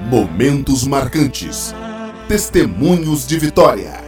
Momentos marcantes. Testemunhos de vitória.